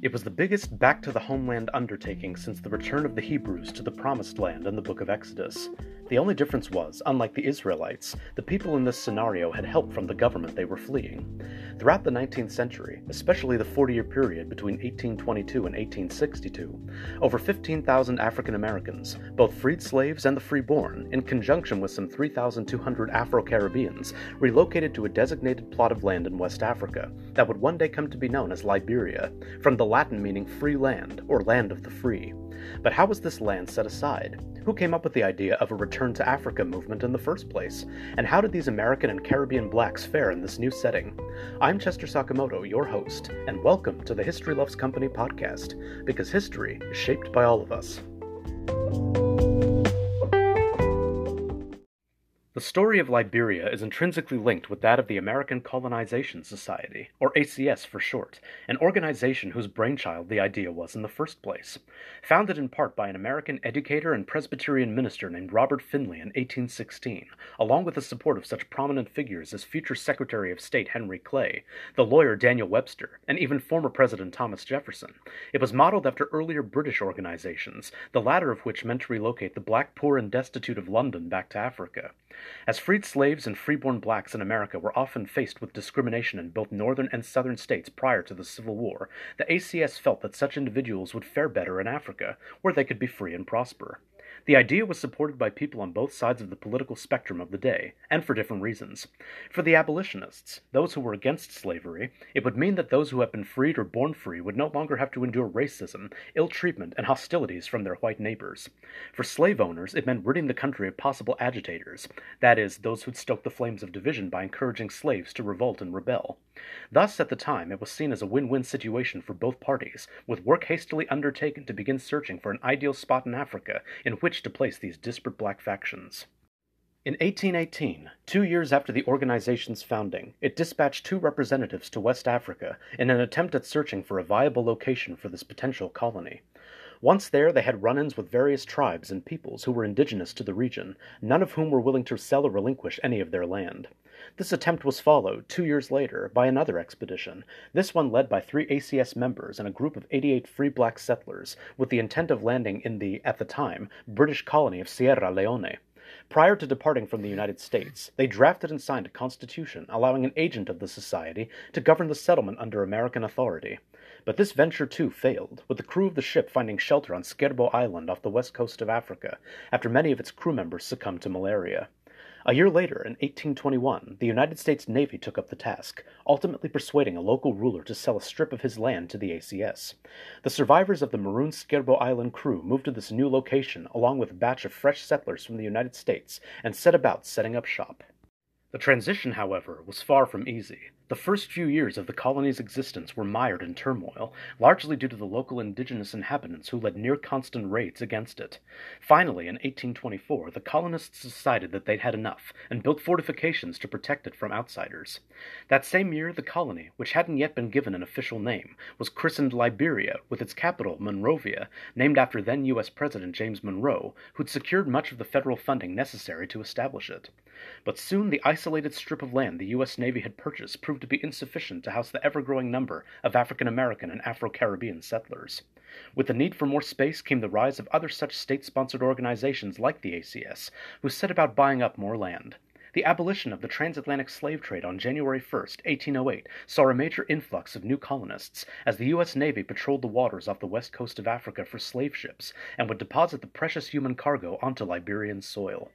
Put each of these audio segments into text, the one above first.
It was the biggest back to the homeland undertaking since the return of the Hebrews to the Promised Land in the book of Exodus. The only difference was, unlike the Israelites, the people in this scenario had help from the government they were fleeing. Throughout the 19th century, especially the 40 year period between 1822 and 1862, over 15,000 African Americans, both freed slaves and the freeborn, in conjunction with some 3,200 Afro Caribbeans, relocated to a designated plot of land in West Africa that would one day come to be known as Liberia, from the Latin meaning free land or land of the free. But how was this land set aside? Who came up with the idea of a return to Africa movement in the first place? And how did these American and Caribbean blacks fare in this new setting? I'm Chester Sakamoto, your host, and welcome to the History Loves Company podcast, because history is shaped by all of us. The story of Liberia is intrinsically linked with that of the American Colonization Society, or ACS for short, an organization whose brainchild the idea was in the first place. Founded in part by an American educator and Presbyterian minister named Robert Finley in 1816, along with the support of such prominent figures as future Secretary of State Henry Clay, the lawyer Daniel Webster, and even former President Thomas Jefferson, it was modeled after earlier British organizations, the latter of which meant to relocate the black poor and destitute of London back to Africa. As freed slaves and freeborn blacks in America were often faced with discrimination in both northern and southern states prior to the Civil War, the ACS felt that such individuals would fare better in Africa, where they could be free and prosper. The idea was supported by people on both sides of the political spectrum of the day, and for different reasons. For the abolitionists, those who were against slavery, it would mean that those who had been freed or born free would no longer have to endure racism, ill treatment, and hostilities from their white neighbors. For slave owners, it meant ridding the country of possible agitators, that is, those who'd stoke the flames of division by encouraging slaves to revolt and rebel. Thus, at the time, it was seen as a win win situation for both parties, with work hastily undertaken to begin searching for an ideal spot in Africa in which to place these disparate black factions. In 1818, two years after the organization's founding, it dispatched two representatives to West Africa in an attempt at searching for a viable location for this potential colony. Once there, they had run ins with various tribes and peoples who were indigenous to the region, none of whom were willing to sell or relinquish any of their land. This attempt was followed, two years later, by another expedition, this one led by three ACS members and a group of 88 free black settlers, with the intent of landing in the, at the time, British colony of Sierra Leone. Prior to departing from the United States, they drafted and signed a constitution allowing an agent of the society to govern the settlement under American authority. But this venture too failed, with the crew of the ship finding shelter on Sherbro Island off the west coast of Africa, after many of its crew members succumbed to malaria. A year later, in 1821, the United States Navy took up the task, ultimately persuading a local ruler to sell a strip of his land to the ACS. The survivors of the marooned Sherbro Island crew moved to this new location along with a batch of fresh settlers from the United States and set about setting up shop. The transition, however, was far from easy. The first few years of the colony's existence were mired in turmoil, largely due to the local indigenous inhabitants who led near constant raids against it. Finally, in 1824, the colonists decided that they'd had enough and built fortifications to protect it from outsiders. That same year, the colony, which hadn't yet been given an official name, was christened Liberia, with its capital, Monrovia, named after then U.S. President James Monroe, who'd secured much of the federal funding necessary to establish it. But soon the isolated strip of land the U.S. Navy had purchased proved to be insufficient to house the ever growing number of African American and Afro Caribbean settlers. With the need for more space came the rise of other such state sponsored organizations like the ACS, who set about buying up more land. The abolition of the transatlantic slave trade on January 1, 1808, saw a major influx of new colonists as the U.S. Navy patrolled the waters off the west coast of Africa for slave ships and would deposit the precious human cargo onto Liberian soil.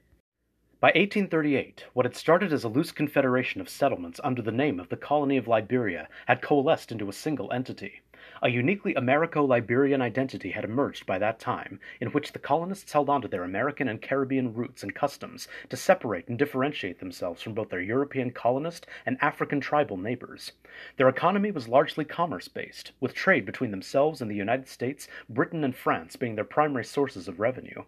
By 1838, what had started as a loose confederation of settlements under the name of the Colony of Liberia had coalesced into a single entity. A uniquely Americo Liberian identity had emerged by that time, in which the colonists held on to their American and Caribbean roots and customs to separate and differentiate themselves from both their European colonist and African tribal neighbors. Their economy was largely commerce based, with trade between themselves and the United States, Britain, and France being their primary sources of revenue.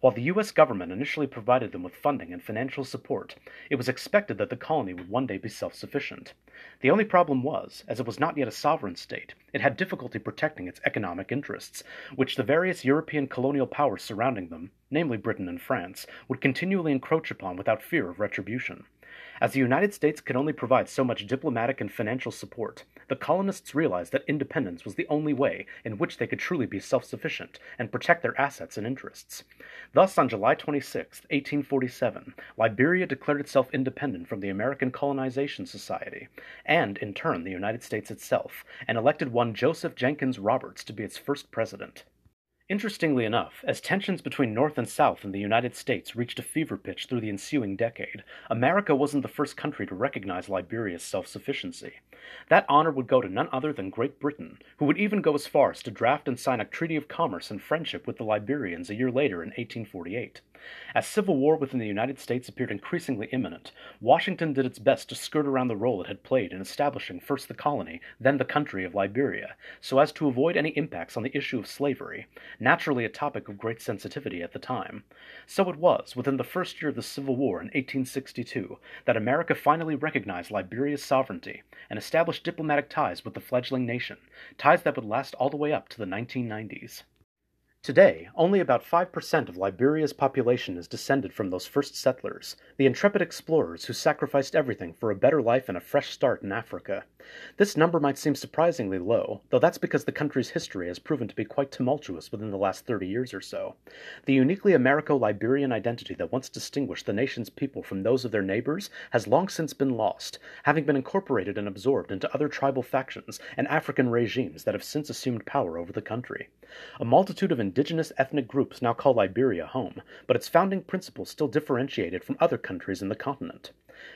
While the U.S. government initially provided them with funding and financial support, it was expected that the colony would one day be self sufficient. The only problem was, as it was not yet a sovereign state, it had difficulty protecting its economic interests, which the various European colonial powers surrounding them, namely Britain and France, would continually encroach upon without fear of retribution. As the United States could only provide so much diplomatic and financial support, the colonists realized that independence was the only way in which they could truly be self sufficient and protect their assets and interests. Thus, on July 26, 1847, Liberia declared itself independent from the American Colonization Society, and, in turn, the United States itself, and elected one Joseph Jenkins Roberts to be its first president. Interestingly enough, as tensions between North and South in the United States reached a fever pitch through the ensuing decade, America wasn't the first country to recognize Liberia's self sufficiency. That honor would go to none other than Great Britain, who would even go as far as to draft and sign a treaty of commerce and friendship with the Liberians a year later in 1848. As civil war within the United States appeared increasingly imminent, Washington did its best to skirt around the role it had played in establishing first the colony, then the country of Liberia, so as to avoid any impacts on the issue of slavery, naturally a topic of great sensitivity at the time. So it was, within the first year of the Civil War in 1862, that America finally recognized Liberia's sovereignty and established diplomatic ties with the fledgling nation, ties that would last all the way up to the 1990s. Today, only about 5% of Liberia's population is descended from those first settlers, the intrepid explorers who sacrificed everything for a better life and a fresh start in Africa. This number might seem surprisingly low, though that's because the country's history has proven to be quite tumultuous within the last 30 years or so. The uniquely Americo Liberian identity that once distinguished the nation's people from those of their neighbors has long since been lost, having been incorporated and absorbed into other tribal factions and African regimes that have since assumed power over the country. A multitude of indigenous ethnic groups now call Liberia home, but its founding principles still differentiate it from other countries in the continent.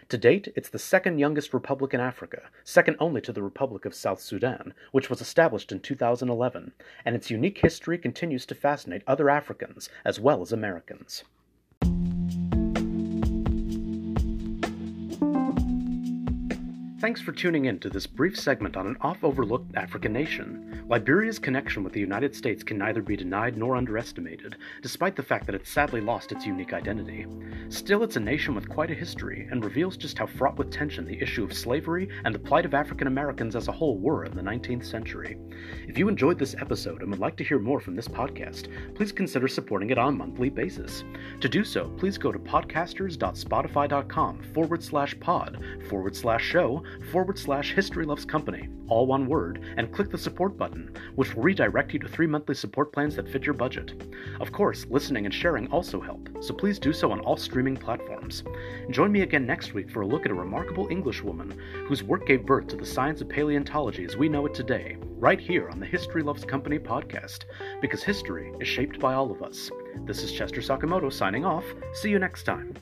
To date, it's the second youngest republic in Africa, second only to the Republic of South Sudan, which was established in 2011, and its unique history continues to fascinate other Africans as well as Americans. Thanks for tuning in to this brief segment on an oft overlooked African nation. Liberia's connection with the United States can neither be denied nor underestimated, despite the fact that it sadly lost its unique identity. Still, it's a nation with quite a history, and reveals just how fraught with tension the issue of slavery and the plight of African Americans as a whole were in the 19th century. If you enjoyed this episode and would like to hear more from this podcast, please consider supporting it on a monthly basis. To do so, please go to podcasters.spotify.com forward slash pod forward slash show forward slash History Loves Company, all one word, and click the support button, which will redirect you to three monthly support plans that fit your budget. Of course, listening and sharing also help, so please do so on all streaming platforms. Join me again next week for a look at a remarkable Englishwoman whose work gave birth to the science of paleontology as we know it today, right here on the History Loves Company podcast, because history is shaped by all of us. This is Chester Sakamoto signing off. See you next time.